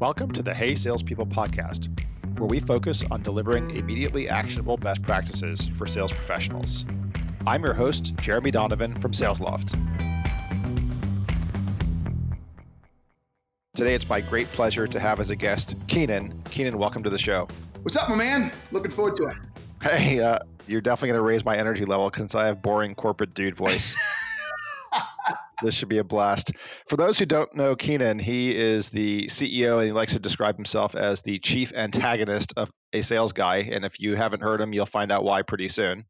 Welcome to the Hey Salespeople podcast, where we focus on delivering immediately actionable best practices for sales professionals. I'm your host, Jeremy Donovan from SalesLoft. Today, it's my great pleasure to have as a guest Keenan. Keenan, welcome to the show. What's up, my man? Looking forward to it. Hey, uh, you're definitely going to raise my energy level since I have boring corporate dude voice. this should be a blast. For those who don't know Keenan, he is the CEO and he likes to describe himself as the chief antagonist of a sales guy. And if you haven't heard him, you'll find out why pretty soon.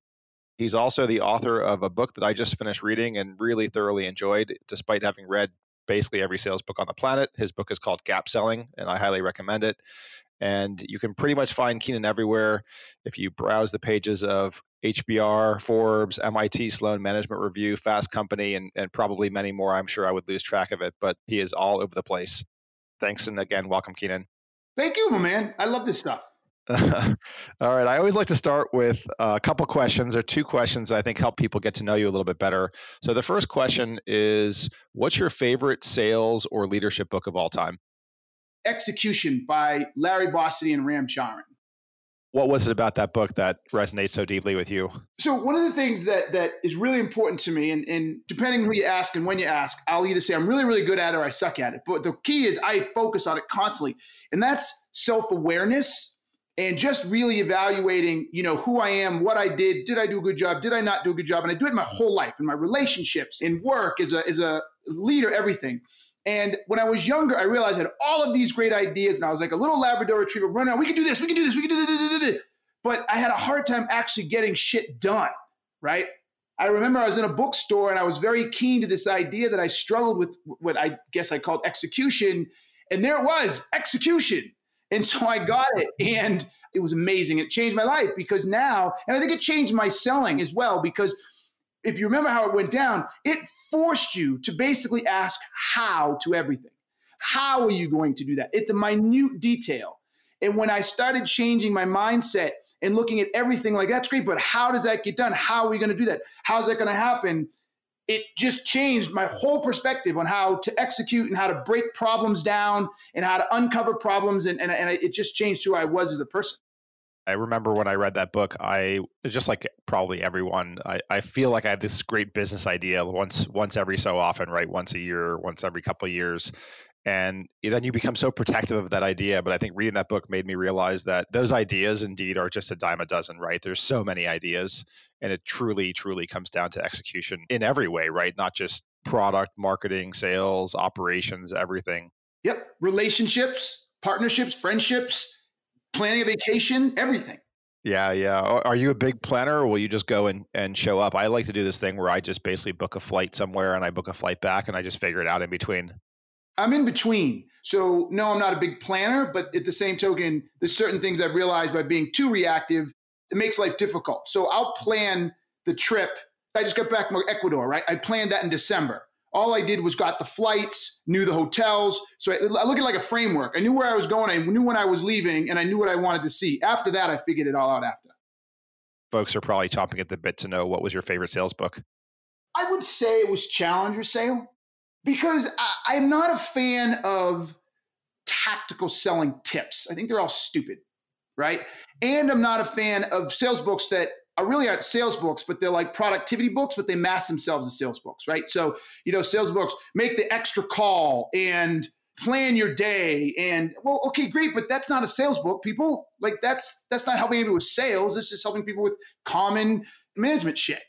He's also the author of a book that I just finished reading and really thoroughly enjoyed, despite having read basically every sales book on the planet. His book is called Gap Selling, and I highly recommend it. And you can pretty much find Keenan everywhere. If you browse the pages of HBR, Forbes, MIT Sloan Management Review, Fast Company, and, and probably many more, I'm sure I would lose track of it, but he is all over the place. Thanks. And again, welcome, Keenan. Thank you, my man. I love this stuff. all right. I always like to start with a couple questions or two questions I think help people get to know you a little bit better. So the first question is what's your favorite sales or leadership book of all time? Execution by Larry Bossidy and Ram Charan. What was it about that book that resonates so deeply with you? So one of the things that that is really important to me, and, and depending who you ask and when you ask, I'll either say I'm really, really good at it or I suck at it. But the key is I focus on it constantly. And that's self-awareness and just really evaluating, you know, who I am, what I did, did I do a good job, did I not do a good job? And I do it my whole life, in my relationships, in work, as a as a leader, everything. And when I was younger, I realized I had all of these great ideas, and I was like a little Labrador retriever running around. We can do this, we can do this, we can do this. But I had a hard time actually getting shit done, right? I remember I was in a bookstore and I was very keen to this idea that I struggled with what I guess I called execution. And there it was, execution. And so I got it. And it was amazing. It changed my life because now, and I think it changed my selling as well, because if you remember how it went down, it forced you to basically ask how to everything. How are you going to do that? It's the minute detail. And when I started changing my mindset and looking at everything like that's great, but how does that get done? How are we going to do that? How's that going to happen? It just changed my whole perspective on how to execute and how to break problems down and how to uncover problems. And, and, and it just changed who I was as a person. I remember when I read that book, I just like probably everyone, I, I feel like I have this great business idea once once every so often, right? Once a year, once every couple of years. And then you become so protective of that idea. But I think reading that book made me realize that those ideas indeed are just a dime a dozen, right? There's so many ideas, and it truly, truly comes down to execution in every way, right? Not just product, marketing, sales, operations, everything. Yep. Relationships, partnerships, friendships, planning a vacation, everything. Yeah, yeah. Are you a big planner or will you just go and, and show up? I like to do this thing where I just basically book a flight somewhere and I book a flight back and I just figure it out in between. I'm in between. So, no, I'm not a big planner, but at the same token, there's certain things I've realized by being too reactive, it makes life difficult. So, I'll plan the trip. I just got back from Ecuador, right? I planned that in December. All I did was got the flights, knew the hotels. So I, I look at like a framework. I knew where I was going. I knew when I was leaving, and I knew what I wanted to see. After that, I figured it all out after. Folks are probably chomping at the bit to know what was your favorite sales book. I would say it was Challenger Sale because I, I'm not a fan of tactical selling tips. I think they're all stupid, right? And I'm not a fan of sales books that are really aren't sales books, but they're like productivity books, but they mask themselves as sales books, right? So, you know, sales books make the extra call and plan your day and well okay great but that's not a sales book people like that's that's not helping people with sales This is helping people with common management shit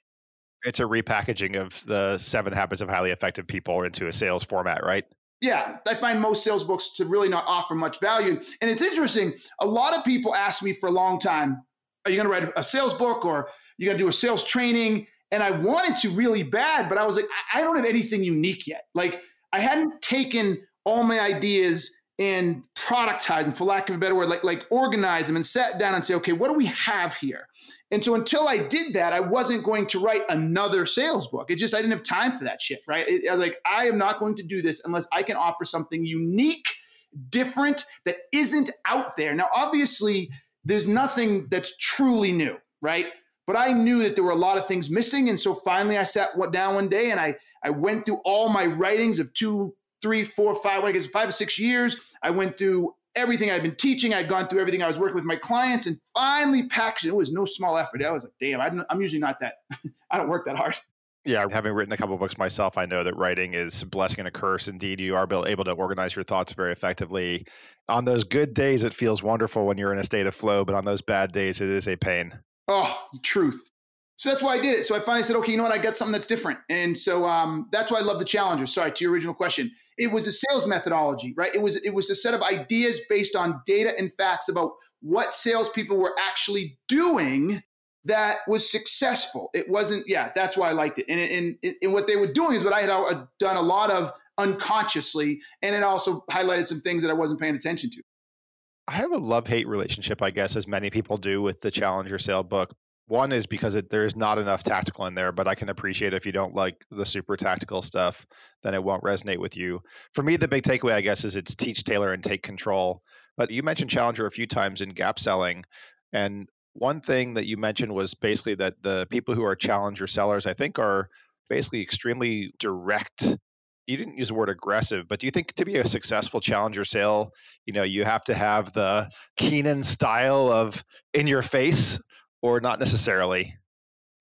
it's a repackaging of the seven habits of highly effective people into a sales format right yeah, I find most sales books to really not offer much value. And it's interesting. A lot of people ask me for a long time, are you going to write a sales book or you're going to do a sales training? And I wanted to really bad, but I was like, I don't have anything unique yet. Like I hadn't taken all my ideas and productize them, for lack of a better word, like like organize them and sat down and say, okay, what do we have here? And so until I did that, I wasn't going to write another sales book. It just I didn't have time for that shit, right? It, I like I am not going to do this unless I can offer something unique, different that isn't out there. Now, obviously there's nothing that's truly new, right? But I knew that there were a lot of things missing. And so finally I sat down one day and I, I went through all my writings of two three, four, five, I guess five to six years. I went through everything I've been teaching. I'd gone through everything I was working with my clients and finally packaged it. It was no small effort. I was like, damn, I'm usually not that, I don't work that hard. Yeah, having written a couple books myself, I know that writing is a blessing and a curse. Indeed, you are able to organize your thoughts very effectively. On those good days, it feels wonderful when you're in a state of flow, but on those bad days, it is a pain. Oh, truth. So that's why I did it. So I finally said, okay, you know what? I got something that's different. And so um, that's why I love the Challenger. Sorry, to your original question. It was a sales methodology, right? It was it was a set of ideas based on data and facts about what salespeople were actually doing that was successful. It wasn't, yeah, that's why I liked it. And, and, and what they were doing is what I had uh, done a lot of unconsciously. And it also highlighted some things that I wasn't paying attention to. I have a love hate relationship, I guess, as many people do with the Challenger Sale book. One is because it, there's not enough tactical in there, but I can appreciate if you don't like the super tactical stuff, then it won't resonate with you. For me, the big takeaway, I guess, is it's teach, tailor, and take control. But you mentioned Challenger a few times in gap selling. And one thing that you mentioned was basically that the people who are challenger sellers, I think, are basically extremely direct. You didn't use the word aggressive, but do you think to be a successful challenger sale, you know, you have to have the Keenan style of in your face or not necessarily?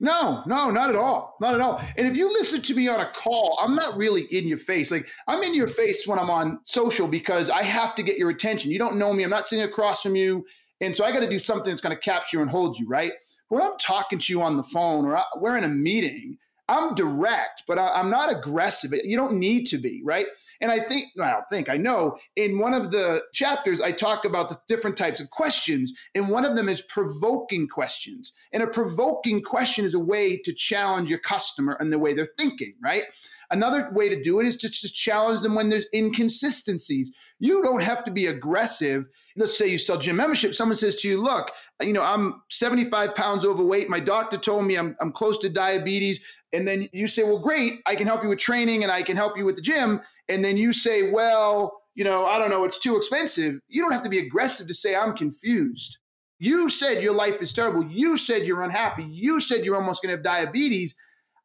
No, no, not at all. Not at all. And if you listen to me on a call, I'm not really in your face. Like I'm in your face when I'm on social because I have to get your attention. You don't know me. I'm not sitting across from you. And so I got to do something that's going to capture and hold you, right? When I'm talking to you on the phone or I, we're in a meeting, I'm direct, but I, am not aggressive. You don't need to be, right? And I think, well, I don't think, I know in one of the chapters, I talk about the different types of questions. And one of them is provoking questions. And a provoking question is a way to challenge your customer and the way they're thinking, right? Another way to do it is to just challenge them when there's inconsistencies. You don't have to be aggressive. Let's say you sell gym membership. Someone says to you, look, you know, I'm 75 pounds overweight. My doctor told me I'm, I'm close to diabetes. And then you say, well, great, I can help you with training and I can help you with the gym. And then you say, well, you know, I don't know, it's too expensive. You don't have to be aggressive to say, I'm confused. You said your life is terrible. You said you're unhappy. You said you're almost going to have diabetes.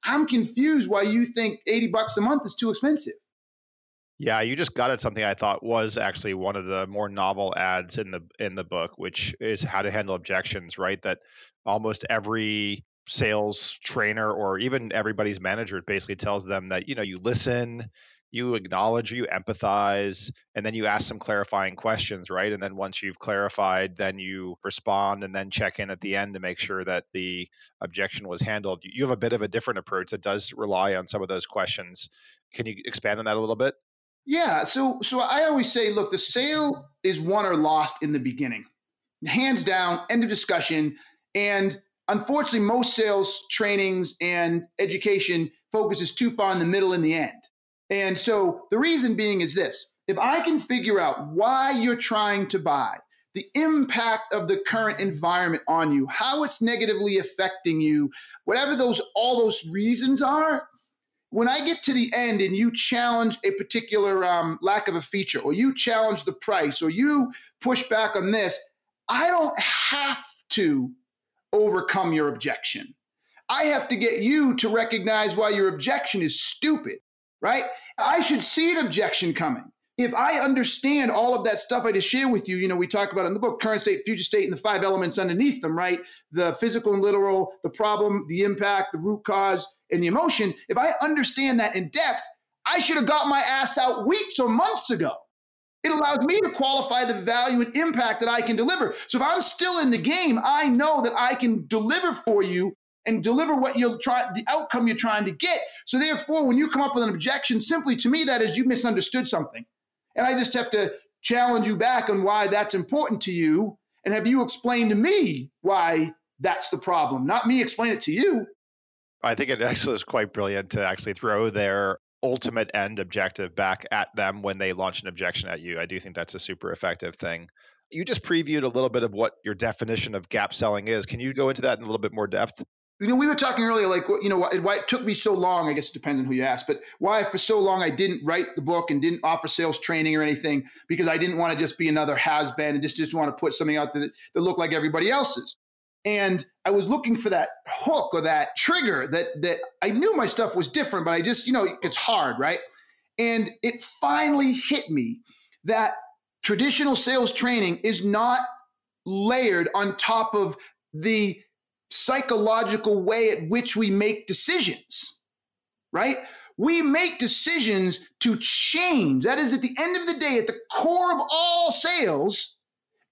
I'm confused why you think 80 bucks a month is too expensive. Yeah, you just got at something I thought was actually one of the more novel adds in the in the book, which is how to handle objections, right? That almost every sales trainer or even everybody's manager basically tells them that, you know, you listen, you acknowledge, you empathize, and then you ask some clarifying questions, right? And then once you've clarified, then you respond and then check in at the end to make sure that the objection was handled. You have a bit of a different approach that does rely on some of those questions. Can you expand on that a little bit? Yeah. So so I always say, look, the sale is won or lost in the beginning. Hands down, end of discussion. And unfortunately, most sales trainings and education focuses too far in the middle and the end. And so the reason being is this if I can figure out why you're trying to buy, the impact of the current environment on you, how it's negatively affecting you, whatever those all those reasons are, when I get to the end and you challenge a particular um, lack of a feature, or you challenge the price, or you push back on this, I don't have to overcome your objection. I have to get you to recognize why your objection is stupid, right? I should see an objection coming. If I understand all of that stuff I just shared with you, you know, we talk about in the book current state, future state, and the five elements underneath them, right? The physical and literal, the problem, the impact, the root cause, and the emotion, if I understand that in depth, I should have got my ass out weeks or months ago. It allows me to qualify the value and impact that I can deliver. So if I'm still in the game, I know that I can deliver for you and deliver what you're trying, the outcome you're trying to get. So therefore, when you come up with an objection, simply to me, that is you misunderstood something. And I just have to challenge you back on why that's important to you and have you explain to me why that's the problem, not me explain it to you. I think it actually is quite brilliant to actually throw their ultimate end objective back at them when they launch an objection at you. I do think that's a super effective thing. You just previewed a little bit of what your definition of gap selling is. Can you go into that in a little bit more depth? You know, we were talking earlier, like, you know, why it took me so long. I guess it depends on who you ask, but why for so long I didn't write the book and didn't offer sales training or anything because I didn't want to just be another has been and just just want to put something out that that looked like everybody else's and I was looking for that hook or that trigger that that I knew my stuff was different, but I just you know it's hard, right? And it finally hit me that traditional sales training is not layered on top of the psychological way at which we make decisions, right? We make decisions to change. That is, at the end of the day, at the core of all sales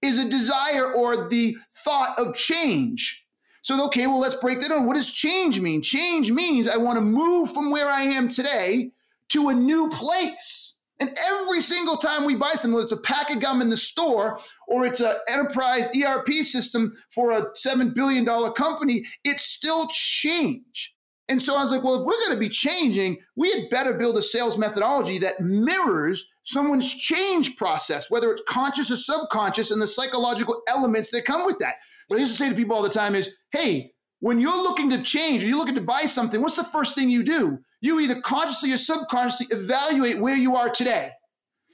is a desire or the thought of change. So, okay, well, let's break that down. What does change mean? Change means I want to move from where I am today to a new place. And every single time we buy something, whether it's a pack of gum in the store or it's an enterprise ERP system for a $7 billion company, it's still change. And so I was like, well, if we're going to be changing, we had better build a sales methodology that mirrors someone's change process, whether it's conscious or subconscious, and the psychological elements that come with that. What I used to say to people all the time is, hey, when you're looking to change or you're looking to buy something, what's the first thing you do? You either consciously or subconsciously evaluate where you are today.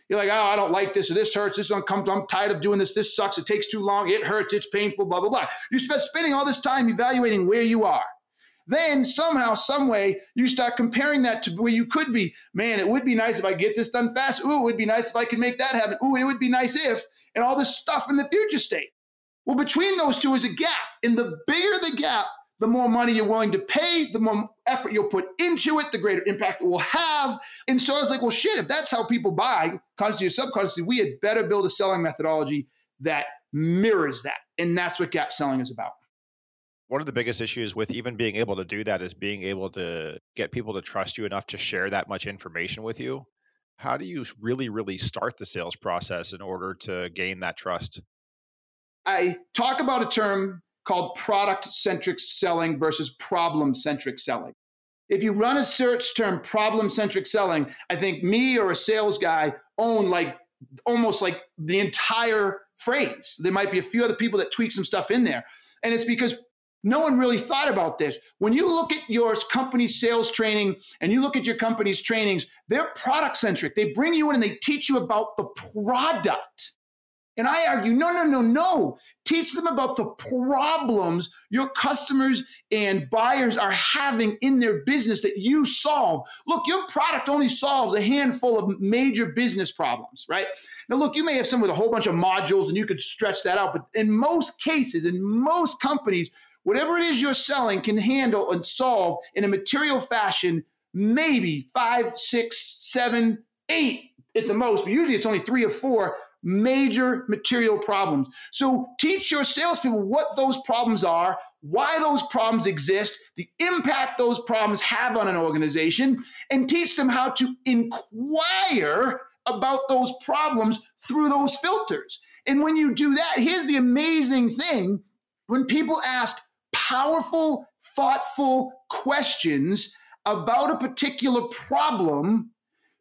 You're like, oh, I don't like this, or this hurts, this is uncomfortable, I'm tired of doing this, this sucks, it takes too long, it hurts, it's painful, blah, blah, blah. You spend spending all this time evaluating where you are. Then somehow, some way, you start comparing that to where you could be. Man, it would be nice if I get this done fast. Ooh, it would be nice if I could make that happen. Ooh, it would be nice if, and all this stuff in the future state. Well, between those two is a gap. And the bigger the gap, the more money you're willing to pay, the more effort you'll put into it, the greater impact it will have. And so I was like, well, shit, if that's how people buy, consciously or subconsciously, we had better build a selling methodology that mirrors that. And that's what gap selling is about. One of the biggest issues with even being able to do that is being able to get people to trust you enough to share that much information with you. How do you really, really start the sales process in order to gain that trust? I talk about a term called product centric selling versus problem centric selling. If you run a search term problem centric selling, I think me or a sales guy own like almost like the entire phrase. There might be a few other people that tweak some stuff in there. And it's because no one really thought about this. When you look at your company's sales training and you look at your company's trainings, they're product centric. They bring you in and they teach you about the product. And I argue, no, no, no, no. Teach them about the problems your customers and buyers are having in their business that you solve. Look, your product only solves a handful of major business problems, right? Now, look, you may have some with a whole bunch of modules and you could stretch that out, but in most cases, in most companies, whatever it is you're selling can handle and solve in a material fashion maybe five, six, seven, eight at the most, but usually it's only three or four major material problems. So teach your salespeople what those problems are, why those problems exist, the impact those problems have on an organization, and teach them how to inquire about those problems through those filters. And when you do that, here's the amazing thing when people ask powerful, thoughtful questions about a particular problem,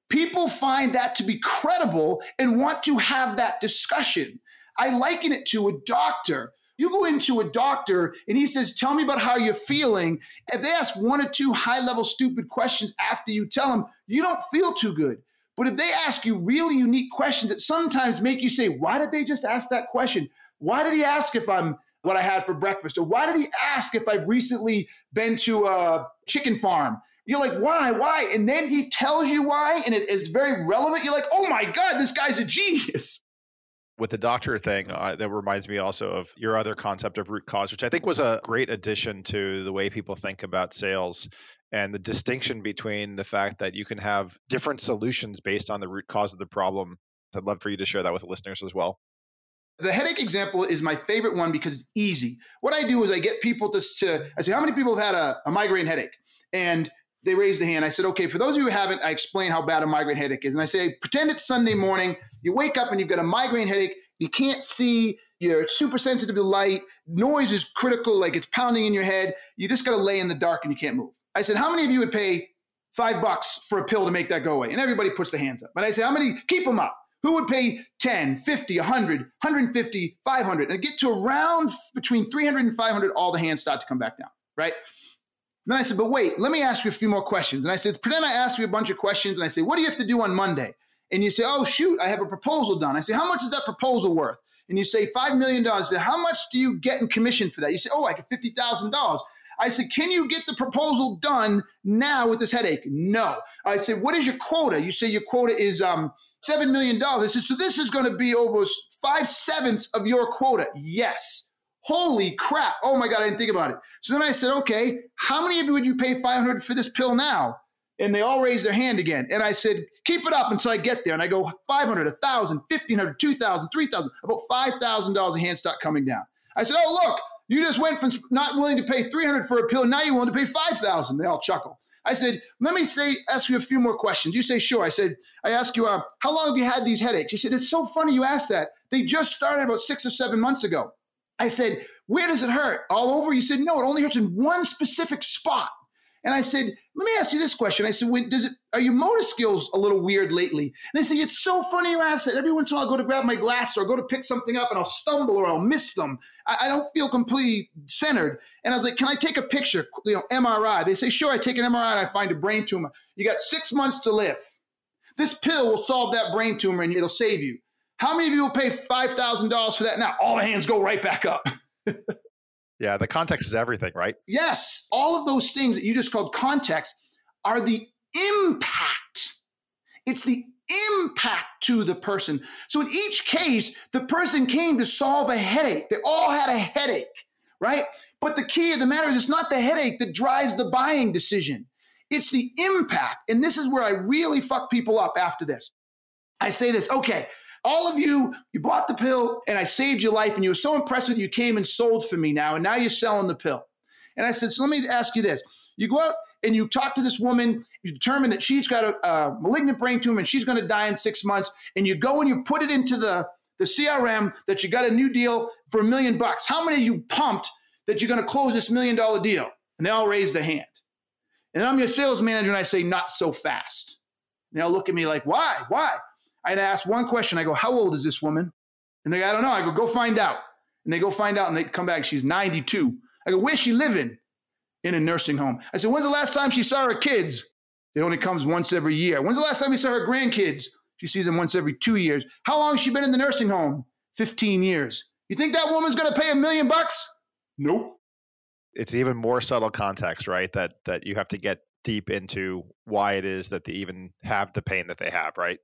people find that to be credible and want to have that discussion. I liken it to a doctor. You go into a doctor and he says, Tell me about how you're feeling. If they ask one or two high level stupid questions after you tell them, you don't feel too good. But if they ask you really unique questions that sometimes make you say, Why did they just ask that question? Why did he ask if I'm what I had for breakfast? Or why did he ask if I've recently been to a chicken farm? You're like, why, why? And then he tells you why, and it, it's very relevant. You're like, oh my God, this guy's a genius. With the doctor thing, uh, that reminds me also of your other concept of root cause, which I think was a great addition to the way people think about sales and the distinction between the fact that you can have different solutions based on the root cause of the problem. I'd love for you to share that with the listeners as well. The headache example is my favorite one because it's easy. What I do is I get people to, to I say, how many people have had a, a migraine headache? And they raise the hand. I said, okay, for those of you who haven't, I explain how bad a migraine headache is. And I say, pretend it's Sunday morning. You wake up and you've got a migraine headache. You can't see. You're super sensitive to light. Noise is critical, like it's pounding in your head. You just got to lay in the dark and you can't move. I said, how many of you would pay five bucks for a pill to make that go away? And everybody puts their hands up. And I say, how many? Keep them up. Who would pay 10, 50, 100, 150, 500? And get to around between 300 and 500, all the hands start to come back down, right? Then I said, but wait, let me ask you a few more questions. And I said, pretend I ask you a bunch of questions and I say, what do you have to do on Monday? And you say, oh, shoot, I have a proposal done. I say, how much is that proposal worth? And you say, $5 million. I say, how much do you get in commission for that? You say, oh, I get $50,000. I said, Can you get the proposal done now with this headache? No. I said, What is your quota? You say your quota is um, $7 million. I said, So this is going to be over five sevenths of your quota. Yes. Holy crap. Oh my God, I didn't think about it. So then I said, Okay, how many of you would you pay 500 for this pill now? And they all raised their hand again. And I said, keep it up until I get there. And I go 500, 1,000, 1,500, 2,000, 3,000, about $5,000 of hands start coming down. I said, oh, look, you just went from not willing to pay 300 for a pill. Now you're willing to pay 5,000. They all chuckle. I said, let me say, ask you a few more questions. You say, sure. I said, I ask you, uh, how long have you had these headaches? You said, it's so funny you asked that. They just started about six or seven months ago. I said, where does it hurt? All over? You said, no, it only hurts in one specific spot. And I said, let me ask you this question. I said, when does it are your motor skills a little weird lately? And they say, it's so funny you ask that. Every once in a while I'll go to grab my glass or go to pick something up and I'll stumble or I'll miss them. I, I don't feel completely centered. And I was like, can I take a picture? You know, MRI. They say, sure, I take an MRI and I find a brain tumor. You got six months to live. This pill will solve that brain tumor and it'll save you. How many of you will pay $5,000 for that now? All the hands go right back up. Yeah, the context is everything, right? Yes. All of those things that you just called context are the impact. It's the impact to the person. So in each case, the person came to solve a headache. They all had a headache, right? But the key of the matter is it's not the headache that drives the buying decision. It's the impact. And this is where I really fuck people up after this. I say this, okay, all of you, you bought the pill and I saved your life and you were so impressed with it, you came and sold for me now, and now you're selling the pill. And I said, so let me ask you this. You go out and you talk to this woman, you determine that she's got a, a malignant brain tumor and she's going to die in six months, and you go and you put it into the, the CRM that you got a new deal for a million bucks. How many of you pumped that you're going to close this million dollar deal? And they all raise their hand. And I'm your sales manager and I say, not so fast. And they'll look at me like, why? Why? I'd ask one question. I go, How old is this woman? And they go, I don't know. I go, Go find out. And they go find out and they come back. She's 92. I go, Where's she living? In a nursing home. I said, When's the last time she saw her kids? It only comes once every year. When's the last time you saw her grandkids? She sees them once every two years. How long has she been in the nursing home? 15 years. You think that woman's going to pay a million bucks? Nope. It's even more subtle context, right? That that you have to get deep into why it is that they even have the pain that they have, right?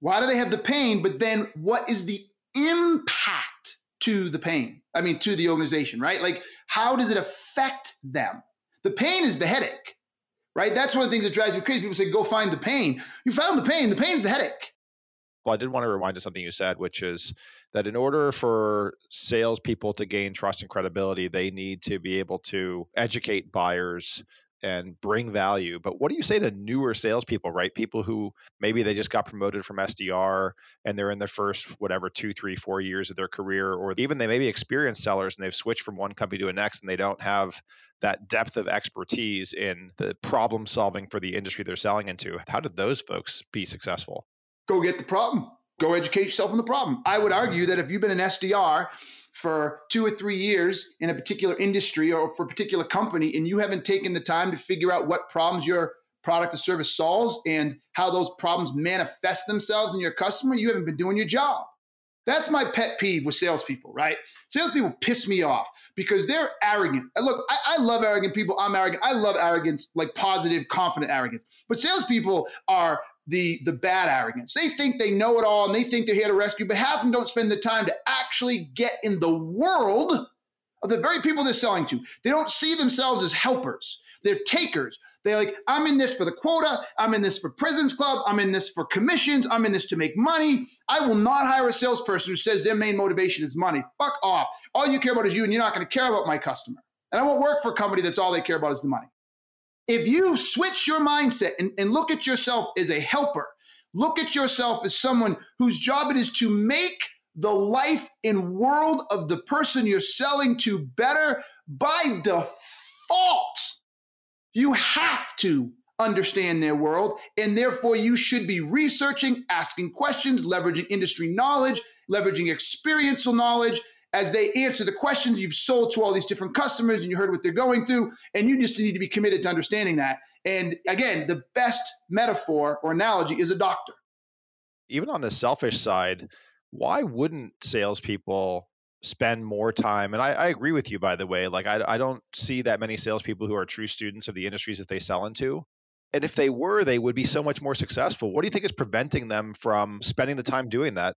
Why do they have the pain? But then what is the impact to the pain? I mean, to the organization, right? Like, how does it affect them? The pain is the headache, right? That's one of the things that drives me crazy. People say, go find the pain. You found the pain. The pain is the headache. Well, I did want to remind you something you said, which is that in order for salespeople to gain trust and credibility, they need to be able to educate buyers and bring value. But what do you say to newer salespeople, right? People who maybe they just got promoted from SDR and they're in their first, whatever, two, three, four years of their career, or even they may be experienced sellers and they've switched from one company to the next and they don't have that depth of expertise in the problem solving for the industry they're selling into. How did those folks be successful? Go get the problem. Go educate yourself on the problem. I would argue that if you've been an SDR for two or three years in a particular industry or for a particular company and you haven't taken the time to figure out what problems your product or service solves and how those problems manifest themselves in your customer, you haven't been doing your job. That's my pet peeve with salespeople, right? Salespeople piss me off because they're arrogant. Look, I, I, love arrogant people. I'm arrogant. I love arrogance, like positive, confident arrogance. But salespeople are the the bad arrogance. They think they know it all and they think they're here to rescue, but half of them don't spend the time to actually get in the world of the very people they're selling to. They don't see themselves as helpers. They're takers. They're like, I'm in this for the quota. I'm in this for Presidents Club. I'm in this for commissions. I'm in this to make money. I will not hire a salesperson who says their main motivation is money. Fuck off. All you care about is you, and you're not going to care about my customer. And I won't work for a company that's all they care about is the money. If you switch your mindset and, and look at yourself as a helper, look at yourself as someone whose job it is to make the life and world of the person you're selling to better by default. You have to understand their world, and therefore you should be researching, asking questions, leveraging industry knowledge, leveraging experiential knowledge, as they answer the questions you've sold to all these different customers and you heard what they're going through and you just need to be committed to understanding that and again the best metaphor or analogy is a doctor even on the selfish side why wouldn't salespeople spend more time. And I, I agree with you, by the way. Like, I, I don't see that many salespeople who are true students of the industries that they sell into. And if they were, they would be so much more successful. What do you think is preventing them from spending the time doing that?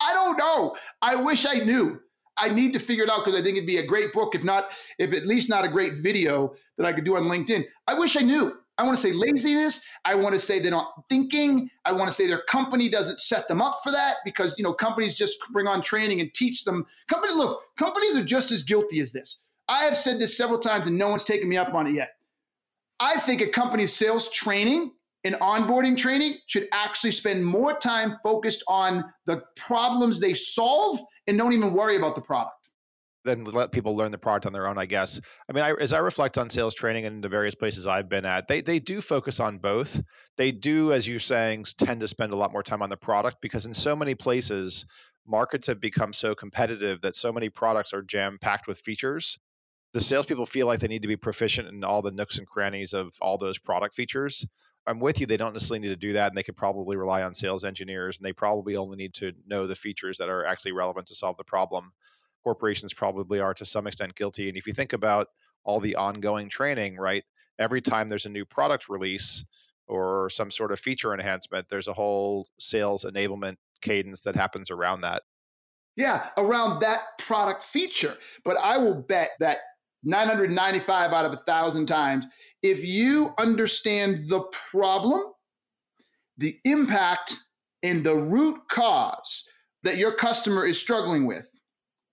I don't know. I wish I knew. I need to figure it out because I think it'd be a great book, if not, if at least not a great video that I could do on LinkedIn. I wish I knew. I want to say laziness. I want to say they're not thinking. I want to say their company doesn't set them up for that because you know companies just bring on training and teach them. Company, look, companies are just as guilty as this. I have said this several times and no one's taken me up on it yet. I think a company's sales training and onboarding training should actually spend more time focused on the problems they solve and don't even worry about the product then let people learn the product on their own, I guess. I mean, I, as I reflect on sales training and the various places I've been at, they they do focus on both. They do, as you're saying, tend to spend a lot more time on the product because in so many places, markets have become so competitive that so many products are jam packed with features. The salespeople feel like they need to be proficient in all the nooks and crannies of all those product features. I'm with you. They don't necessarily need to do that, and they could probably rely on sales engineers, and they probably only need to know the features that are actually relevant to solve the problem. Corporations probably are to some extent guilty. And if you think about all the ongoing training, right? Every time there's a new product release or some sort of feature enhancement, there's a whole sales enablement cadence that happens around that. Yeah, around that product feature. But I will bet that 995 out of a thousand times. If you understand the problem, the impact, and the root cause that your customer is struggling with,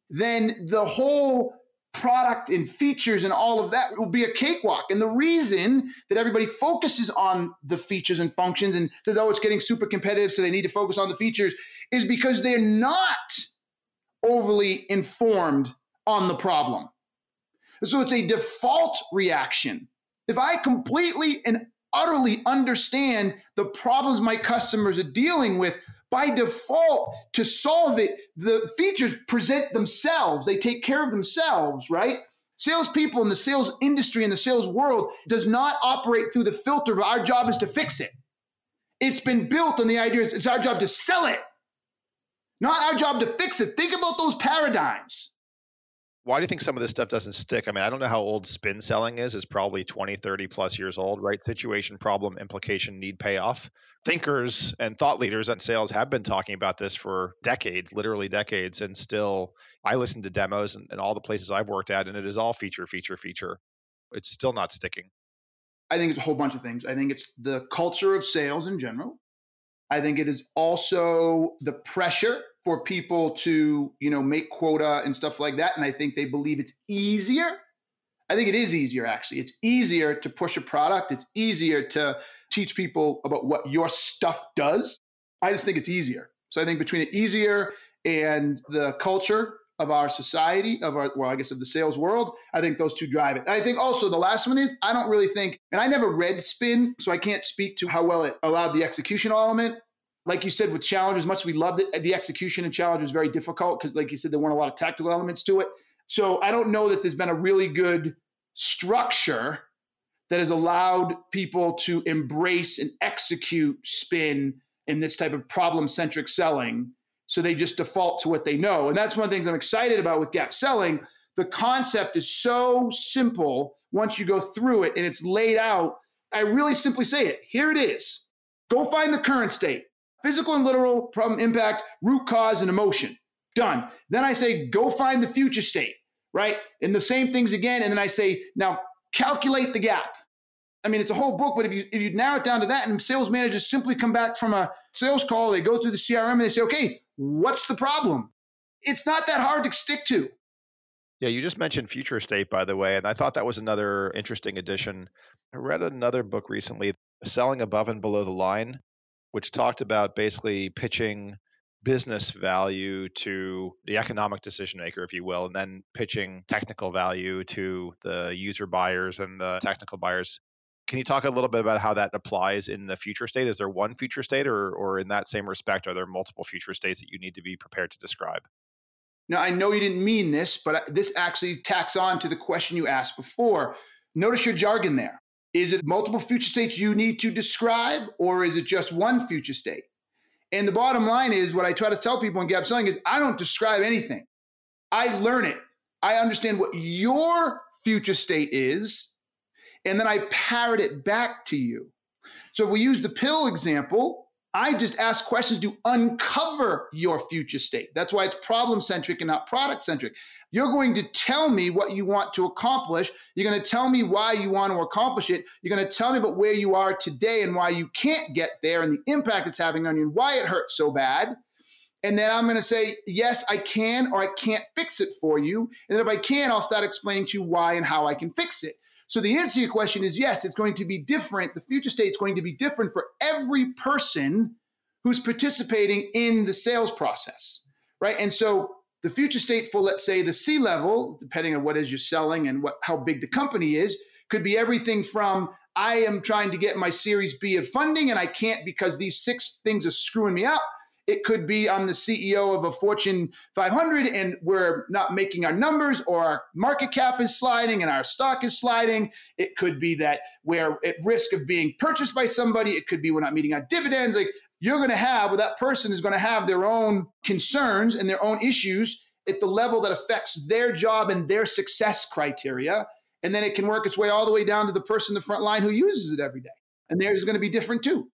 then the whole product and features and all of that will be a cakewalk. And the reason that everybody focuses on the features and functions and says, oh, it's getting super competitive, so they need to focus on the features, is because they're not overly informed on the problem. So it's a default reaction. If I completely and utterly understand the problems my customers are dealing with, by default, to solve it, the features present themselves. They take care of themselves, right? Salespeople in the sales industry, in the sales world, does not operate through the filter of our job is to fix it. It's been built on the idea it's our job to sell it, not our job to fix it. Think about those paradigms why do you think some of this stuff doesn't stick? I mean, I don't know how old spin selling is. It's probably 20, 30 plus years old, right? Situation, problem, implication, need, payoff. Thinkers and thought leaders in sales have been talking about this for decades, literally decades. And still, I listen to demos and, and all the places I've worked at, and it is all feature, feature, feature. It's still not sticking. I think it's a whole bunch of things. I think it's the culture of sales in general. I think it is also the pressure for people to, you know, make quota and stuff like that. And I think they believe it's easier. I think it is easier, actually. It's easier to push a product, it's easier to teach people about what your stuff does. I just think it's easier. So I think between it easier and the culture of our society, of our, well, I guess of the sales world, I think those two drive it. And I think also the last one is I don't really think, and I never read Spin, so I can't speak to how well it allowed the execution element like you said with challenge as much we loved it the execution and challenge was very difficult because like you said there weren't a lot of tactical elements to it. So i don't know that there's been a really good structure that has allowed people to embrace and execute spin in this type of problem centric selling so they just default to what they know. And that's one of the things i'm excited about with gap selling. The concept is so simple once you go through it and it's laid out. I really simply say it here it is. Go find the current state physical and literal problem impact, root cause, and emotion. Done. Then I say, go find the future state, right? And the same things again. And then I say, now calculate the gap. I mean, it's a whole book, but if you if you narrow it down to that, and sales managers simply come back from a sales call, they go through the CRM and they say, okay, what's the problem? It's not that hard to stick to. Yeah, you just mentioned future state, by the way, and I thought that was another interesting addition. I read another book recently, Selling Above and Below the Line which talked about basically pitching business value to the economic decision maker, if you will, and then pitching technical value to the user buyers and the technical buyers. Can you talk a little bit about how that applies in the future state? Is there one future state, or, or in that same respect, are there multiple future states that you need to be prepared to describe? Now, I know you didn't mean this, but this actually tacks on to the question you asked before. Notice your jargon there. Is it multiple future states you need to describe, or is it just one future state? And the bottom line is what I try to tell people in gap selling is I don't describe anything. I learn it. I understand what your future state is, and then I parrot it back to you. So if we use the pill example, I just ask questions to uncover your future state. That's why it's problem centric and not product centric. You're going to tell me what you want to accomplish. You're going to tell me why you want to accomplish it. You're going to tell me about where you are today and why you can't get there and the impact it's having on you and why it hurts so bad. And then I'm going to say, yes, I can, or I can't fix it for you. And then if I can, I'll start explaining to you why and how I can fix it. So the answer to your question is yes, it's going to be different. The future state is going to be different for every person who's participating in the sales process, right? And so the future state for let's say the C level, depending on what is you're selling and what how big the company is, could be everything from I am trying to get my Series B of funding and I can't because these six things are screwing me up it could be I'm the CEO of a Fortune 500 and we're not making our numbers or our market cap is sliding and our stock is sliding. It could be that we're at risk of being purchased by somebody. It could be we're not meeting our dividends. Like you're going to have, well, that person is going to have their own concerns and their own issues at the level that affects their job and their success criteria. And then it can work its way all the way down to the person in the front line who uses it every day. And theirs is going to be different too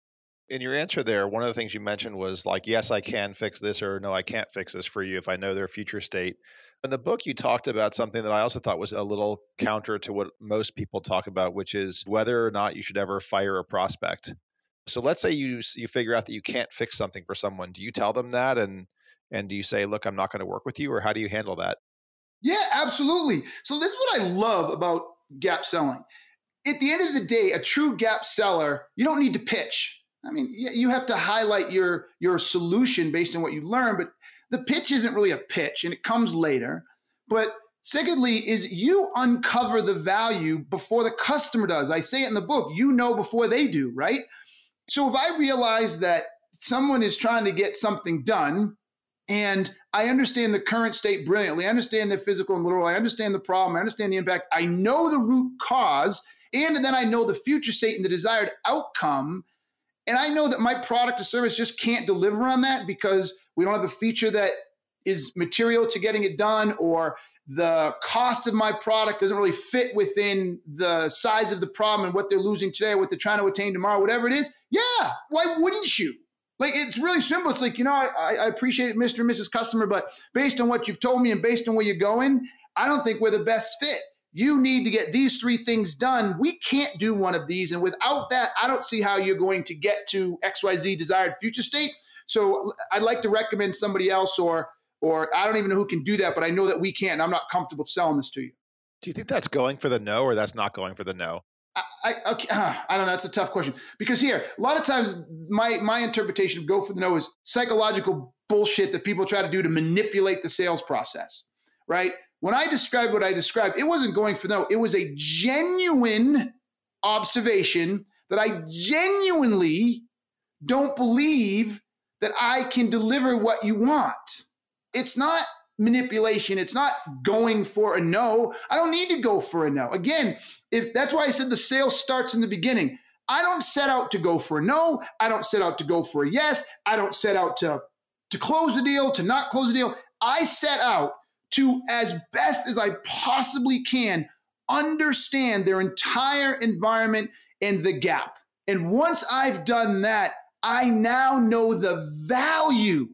in your answer there, one of the things you mentioned was like, yes, I can fix this, or no, I can't fix this for you if I know their future state. In the book, you talked about something that I also thought was a little counter to what most people talk about, which is whether or not you should ever fire a prospect. So let's say you you figure out that you can't fix something for someone. Do you tell them that, and and do you say, look, I'm not going to work with you, or how do you handle that? Yeah, absolutely. So this is what I love about gap selling. At the end of the day, a true gap seller, you don't need to pitch I mean, you have to highlight your your solution based on what you learn, but the pitch isn't really a pitch, and it comes later. But secondly, is you uncover the value before the customer does. I say it in the book. You know before they do, right? So if I realize that someone is trying to get something done, and I understand the current state brilliantly, I understand the physical and literal, I understand the problem, I understand the impact, I know the root cause, and then I know the future state and the desired outcome and I know that my product or service just can't deliver on that because we don't have a feature that is material to getting it done or the cost of my product doesn't really fit within the size of the problem and what they're losing today, what they're trying to attain tomorrow, whatever it is. Yeah, why wouldn't you? Like it's really simple. It's like, you know, I, I appreciate it, Mr. and Mrs. Customer, but based on what you've told me and based on where you're going, I don't think we're the best fit you need to get these three things done. We can't do one of these. And without that, I don't see how you're going to get to XYZ desired future state. So I'd like to recommend somebody else or or I don't even know who can do that, but I know that we can. And I'm not comfortable selling this to you. Do you think that's going for the no or that's not going for the no? I, I, okay, uh, I don't know. That's a tough question because here, a lot of times, my my interpretation of go for the no is psychological bullshit that people try to do to manipulate the sales process, right? When I described what I described, it wasn't going for no, it was a genuine observation that I genuinely don't believe that I can deliver what you want. It's not manipulation. It's not going for a no. I don't need to go for a no. Again, if that's why I said the sale starts in the beginning. I don't set out to go for a no. I don't set out to go for a yes. I don't set out to to close a deal, to not close a deal. I set out to, as best as I possibly can, understand their entire environment and the gap. And once I've done that, I now know the value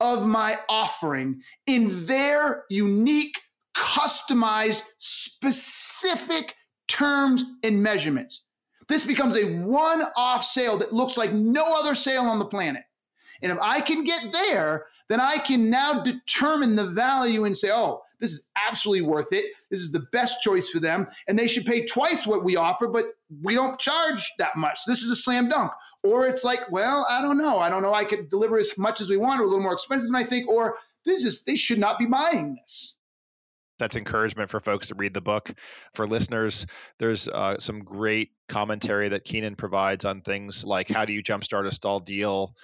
of my offering in their unique, customized, specific terms and measurements. This becomes a one off sale that looks like no other sale on the planet. And if I can get there, then I can now determine the value and say, oh, this is absolutely worth it. This is the best choice for them. And they should pay twice what we offer, but we don't charge that much. This is a slam dunk. Or it's like, well, I don't know. I don't know. I could deliver as much as we want or a little more expensive than I think. Or this is, they should not be buying this that's encouragement for folks to read the book. For listeners, there's uh, some great commentary that Keenan provides on things like how do you jumpstart a stall deal,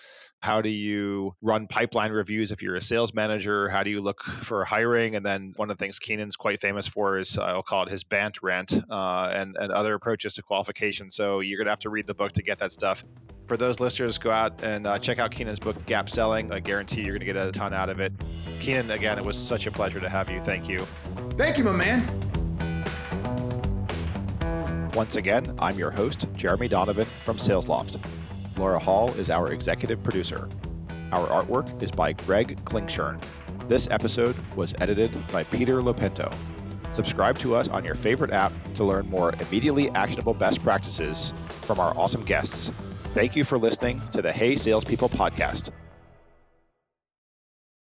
how do you run pipeline reviews if you're a sales manager? How do you look for hiring? And then one of the things Keenan's quite famous for is I'll call it his BANT rant uh, and, and other approaches to qualification. So you're going to have to read the book to get that stuff. For those listeners, go out and uh, check out Keenan's book, Gap Selling. I guarantee you're going to get a ton out of it. Keenan, again, it was such a pleasure to have you. Thank you. Thank you, my man. Once again, I'm your host, Jeremy Donovan from SalesLoft. Laura Hall is our executive producer. Our artwork is by Greg Klingshirn. This episode was edited by Peter Lopento. Subscribe to us on your favorite app to learn more immediately actionable best practices from our awesome guests. Thank you for listening to the Hey Salespeople podcast.